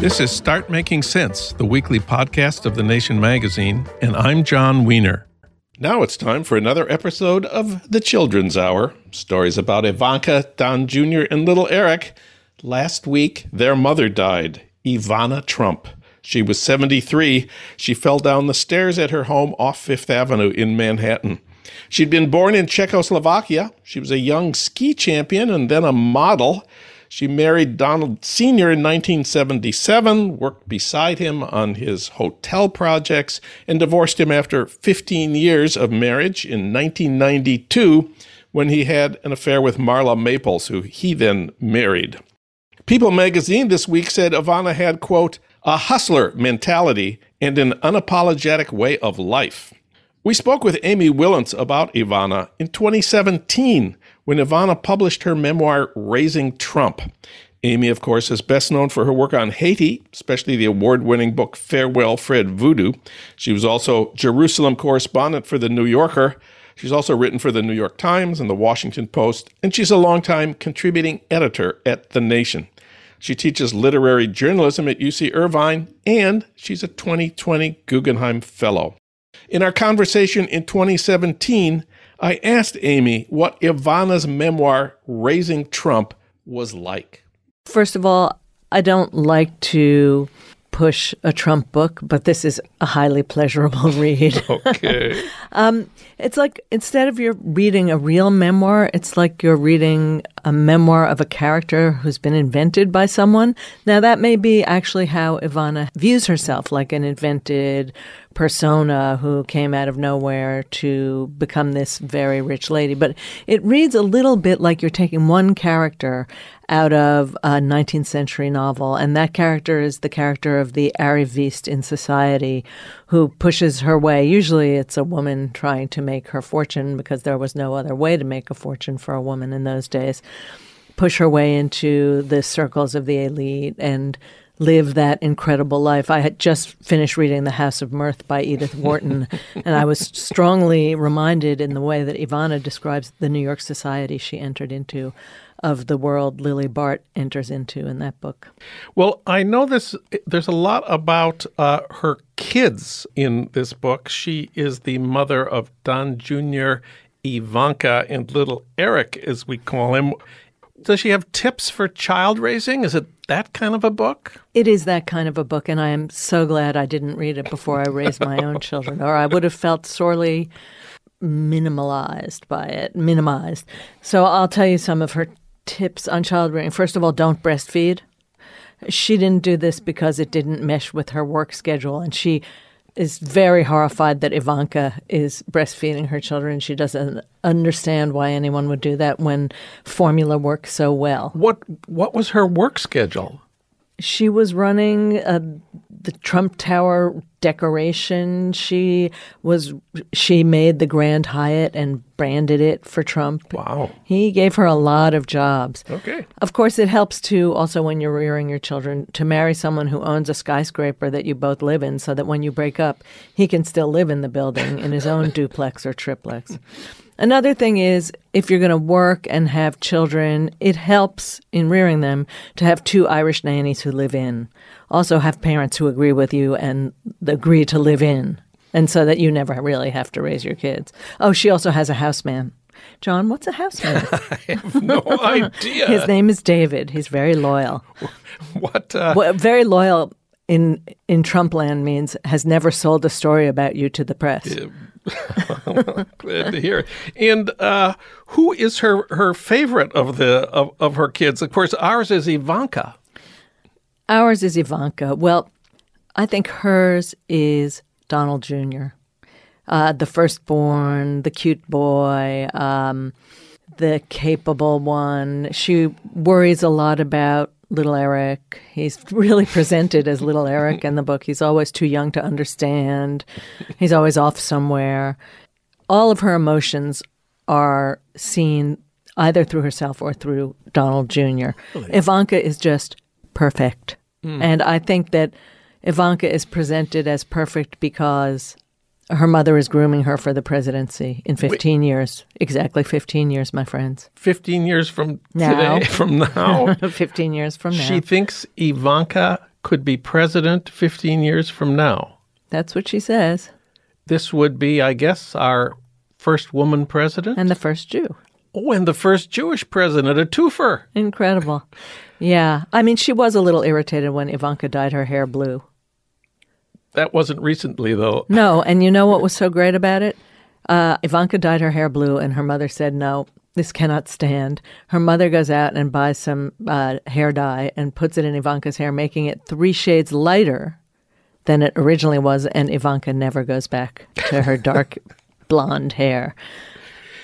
This is Start Making Sense, the weekly podcast of The Nation magazine, and I'm Jon Wiener. Now it's time for another episode of The Children's Hour stories about Ivanka, Don Jr., and little Eric. Last week, their mother died, Ivana Trump. She was 73. She fell down the stairs at her home off Fifth Avenue in Manhattan. She'd been born in Czechoslovakia. She was a young ski champion and then a model. She married Donald Sr. in 1977, worked beside him on his hotel projects, and divorced him after 15 years of marriage in 1992 when he had an affair with Marla Maples, who he then married. People magazine this week said Ivana had, quote, a hustler mentality and an unapologetic way of life. We spoke with Amy Wilentz about Ivana in 2017 when Ivana published her memoir, Raising Trump. Amy, of course, is best known for her work on Haiti, especially the award winning book Farewell Fred Voodoo. She was also Jerusalem correspondent for The New Yorker. She's also written for The New York Times and The Washington Post, and she's a longtime contributing editor at The Nation. She teaches literary journalism at UC Irvine, and she's a 2020 Guggenheim Fellow. In our conversation in 2017, I asked Amy what Ivana's memoir, Raising Trump, was like. First of all, I don't like to push a Trump book, but this is a highly pleasurable read. Okay. Um, it's like instead of you're reading a real memoir, it's like you're reading a memoir of a character who's been invented by someone. Now, that may be actually how Ivana views herself, like an invented persona who came out of nowhere to become this very rich lady. But it reads a little bit like you're taking one character out of a 19th century novel, and that character is the character of the arriviste in society who pushes her way. Usually it's a woman trying to make her fortune because there was no other way to make a fortune for a woman in those days. Push her way into the circles of the elite and live that incredible life. I had just finished reading The House of Mirth by Edith Wharton, and I was strongly reminded in the way that Ivana describes the New York society she entered into of the world Lily Bart enters into in that book. Well, I know this. There's a lot about uh, her kids in this book. She is the mother of Don Jr., Ivanka, and little Eric, as we call him. Does she have tips for child raising? Is it that kind of a book? It is that kind of a book, and I am so glad I didn't read it before I raised my own children, or I would have felt sorely minimalized by it, minimized. So I'll tell you some of her tips on child rearing. First of all, don't breastfeed. She didn't do this because it didn't mesh with her work schedule, and she is very horrified that Ivanka is breastfeeding her children. She doesn't understand why anyone would do that when formula works so well. What what was her work schedule? She was running uh, the Trump Tower decoration. She was she made the Grand Hyatt and branded it for Trump. Wow. He gave her a lot of jobs. Okay. Of course it helps too also when you're rearing your children to marry someone who owns a skyscraper that you both live in so that when you break up, he can still live in the building in his own duplex or triplex. Another thing is if you're going to work and have children, it helps in rearing them to have two Irish nannies who live in. Also have parents who agree with you and agree to live in. And so that you never really have to raise your kids. Oh, she also has a houseman. Jon, what's a houseman? I have no idea. His name is David. He's very loyal. What? Uh, well, very loyal in in Trumpland means has never sold a story about you to the press. Glad to hear. And uh, who is her her favorite of the of, of her kids? Of course, ours is Ivanka. Ours is Ivanka. Well, I think hers is Donald Jr., uh, the firstborn, the cute boy, um, the capable one. She worries a lot about little Eric. He's really presented as little Eric in the book. He's always too young to understand. He's always off somewhere. All of her emotions are seen either through herself or through Donald Jr. Really? Ivanka is just perfect. Mm. And I think that Ivanka is presented as perfect because Her mother is grooming her for the presidency in 15 years. Exactly 15 years, my friends. 15 years from Now. today, from now, 15 years from now. she thinks Ivanka could be president 15 years from now. That's what she says. This would be, I guess, our first woman president. And the first Jew. oh, and the first Jewish president, a twofer. Incredible. Yeah. I mean, she was a little irritated when Ivanka dyed her hair blue. That wasn't recently, though. No, and you know what was so great about it? Uh, Ivanka dyed her hair blue, and her mother said, "No, this cannot stand." Her mother goes out and buys some uh, hair dye and puts it in Ivanka's hair, making it three shades lighter than it originally was, and Ivanka never goes back to her dark blonde hair.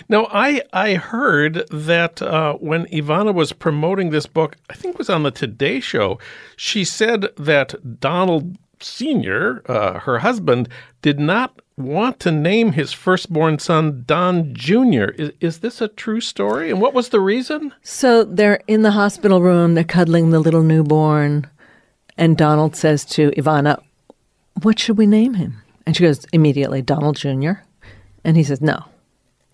Now, I I heard that uh, when Ivana was promoting this book, I think it was on the Today Show, she said that Donald Senior, uh, her husband, did not want to name his firstborn son Don Junior. Is, is this a true story? And what was the reason? So they're in the hospital room, they're cuddling the little newborn, and Donald says to Ivana, What should we name him? And she goes, Immediately, Donald Jr. And he says, No.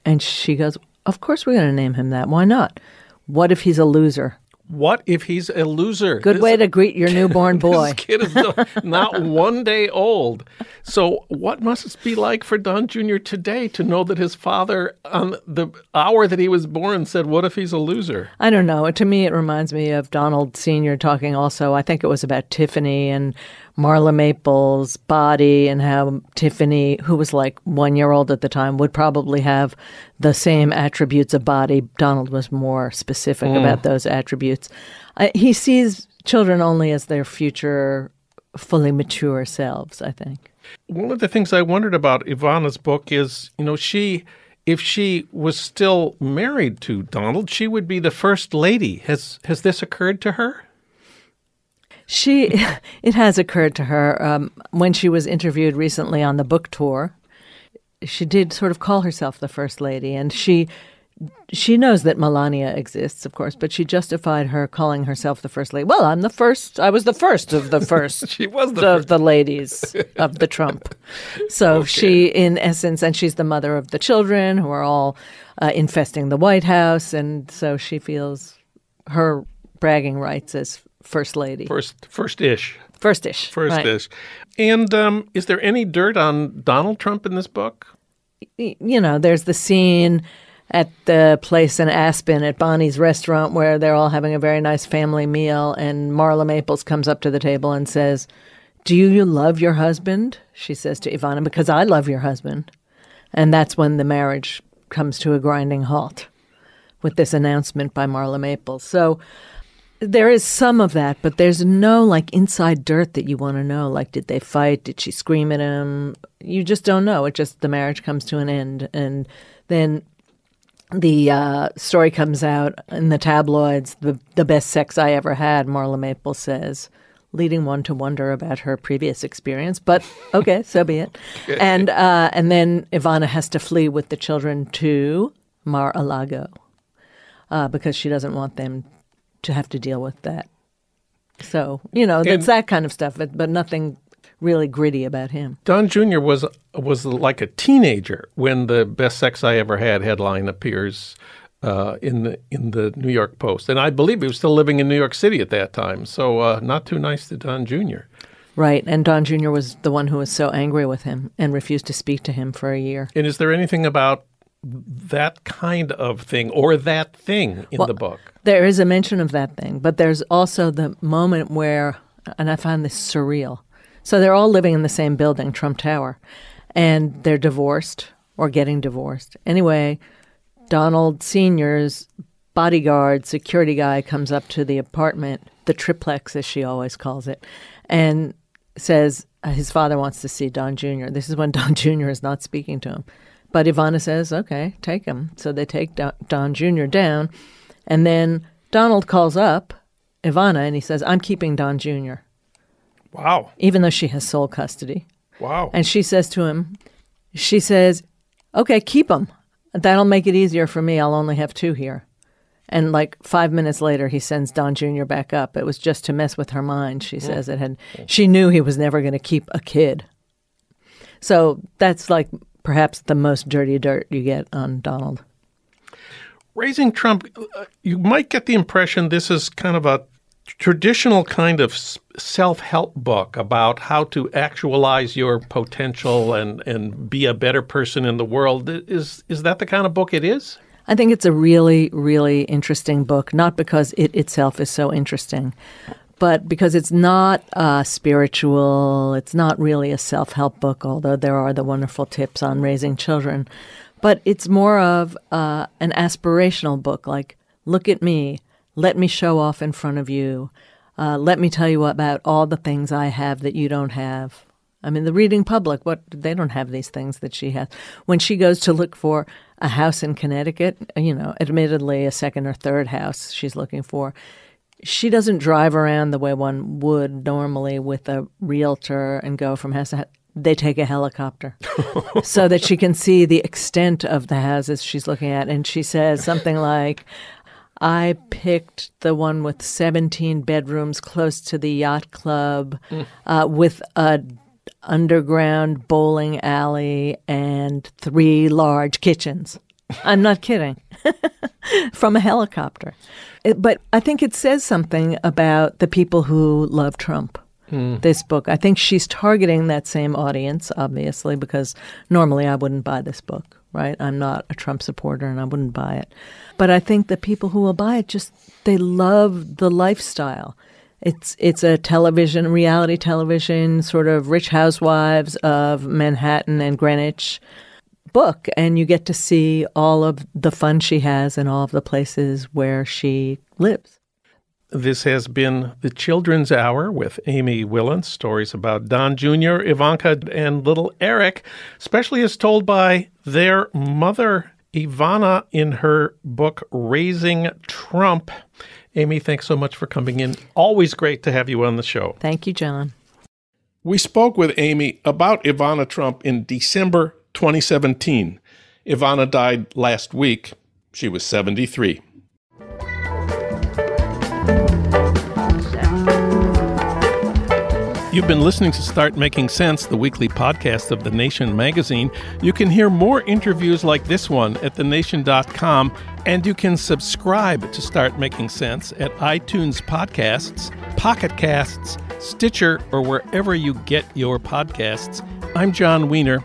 And she goes, Of course we're going to name him that. Why not? What if he's a loser? What if he's a loser? Good This- way to greet your newborn boy. This kid is no- not one day old. So, what must it be like for Don Jr. today to know that his father, on the hour that he was born, said, What if he's a loser? I don't know. To me, it reminds me of Donald Sr. talking also. I think it was about Tiffany and Marla Maple's body and how Tiffany, who was like one year old at the time, would probably have the same attributes of body. Donald was more specific about those attributes. Uh, he sees children only as their future, fully mature selves, I think. One of the things I wondered about Ivana's book is, you know, she, if she was still married to Donald, she would be the first lady. Has has this occurred to her? She, it has occurred to her um, when she was interviewed recently on the book tour. She did sort of call herself the first lady, and she she knows that Melania exists, of course, but she justified her calling herself the first lady. Well, I'm the first. I was the first of the first. She was the of the ladies of the Trump. So she, in essence, and she's the mother of the children who are all uh, infesting the White House, and so she feels her bragging rights as first lady, first first ish. First right. ish. And um, is there any dirt on Donald Trump in this book? you know, there's the scene at the place in Aspen at Bonnie's restaurant where they're all having a very nice family meal, and Marla Maples comes up to the table and says, "Do you love your husband?" She says to Ivana, "Because I love your husband," and that's when the marriage comes to a grinding halt with this announcement by Marla Maples. So. There is some of that, but there's no like inside dirt that you want to know. Like, did they fight? Did she scream at him? You just don't know. It just the marriage comes to an end, and then the uh, story comes out in the tabloids. The the best sex I ever had, Marla Maple says, leading one to wonder about her previous experience. But okay, so be it. And uh, and then Ivana has to flee with the children to Mar-a-Lago uh, because she doesn't want them to have to deal with that. So you know, it's that kind of stuff, but, but nothing really gritty about him. Don Jr. was was like a teenager when the best sex I ever had headline appears uh, in the in the New York Post, and I believe he was still living in New York City at that time. So uh, not too nice to Don Jr. Right, and Don Jr. was the one who was so angry with him and refused to speak to him for a year. And is there anything about that kind of thing or that thing in the book? There is a mention of that thing, but there's also the moment where, and I find this surreal. So they're all living in the same building, Trump Tower, and they're divorced or getting divorced. Anyway, Donald Sr.'s bodyguard, security guy, comes up to the apartment, the triplex, as she always calls it, and says uh, his father wants to see Don Jr. This is when Don Jr. is not speaking to him. But Ivana says, okay, take him. So they take Don, Don Jr. down. And then Donald calls up Ivana and he says, I'm keeping Don Jr., Wow, even though she has sole custody. wow. And she says to him, she says, okay, keep him. That'll make it easier for me. I'll only have two here. And like five minutes later, he sends Don Jr. back up. It was just to mess with her mind. She hmm. says it had. Hmm. She knew he was never going to keep a kid. So that's like perhaps the most dirty dirt you get on Donald. Raising Trump, uh, you might get the impression this is kind of a traditional kind of self help book about how to actualize your potential and, and be a better person in the world. Is, is that the kind of book it is? I think it's a really, really interesting book, not because it itself is so interesting, but because it's not uh, spiritual, it's not really a self help book, although there are the wonderful tips on raising children. But it's more of uh, an aspirational book, like, look at me, let me show off in front of you, uh, let me tell you about all the things I have that you don't have. I mean, the reading public, what they don't have these things that she has. When she goes to look for a house in Connecticut, you know, admittedly a second or third house she's looking for, she doesn't drive around the way one would normally with a realtor and go from house to house. They take a helicopter so that she can see the extent of the houses she's looking at. And she says something like, I picked the one with 17 bedrooms close to the yacht club mm. uh, with a underground bowling alley and three large kitchens. I'm not kidding. From a helicopter. But I think it says something about the people who love Trump. Hmm. This book. I think she's targeting that same audience, obviously, because normally I wouldn't buy this book, right? I'm not a Trump supporter and I wouldn't buy it. But I think the people who will buy it just, they love the lifestyle. It's it's a television, reality television, sort of Rich Housewives of Manhattan and Greenwich book, and you get to see all of the fun she has and all of the places where she lives. This has been the Children's Hour with Amy Wilentz. Stories about Don Jr., Ivanka, and little Eric, especially as told by their mother, Ivana, in her book Raising Trump. Amy, thanks so much for coming in. Always great to have you on the show. Thank you, Jon. We spoke with Amy about Ivana Trump in December 2017. Ivana died last week. She was 73. You've been listening to Start Making Sense, the weekly podcast of The Nation magazine. You can hear more interviews like this one at thenation.com, and you can subscribe to Start Making Sense at iTunes Podcasts, Pocket Casts, Stitcher, or wherever you get your podcasts. I'm Jon Wiener.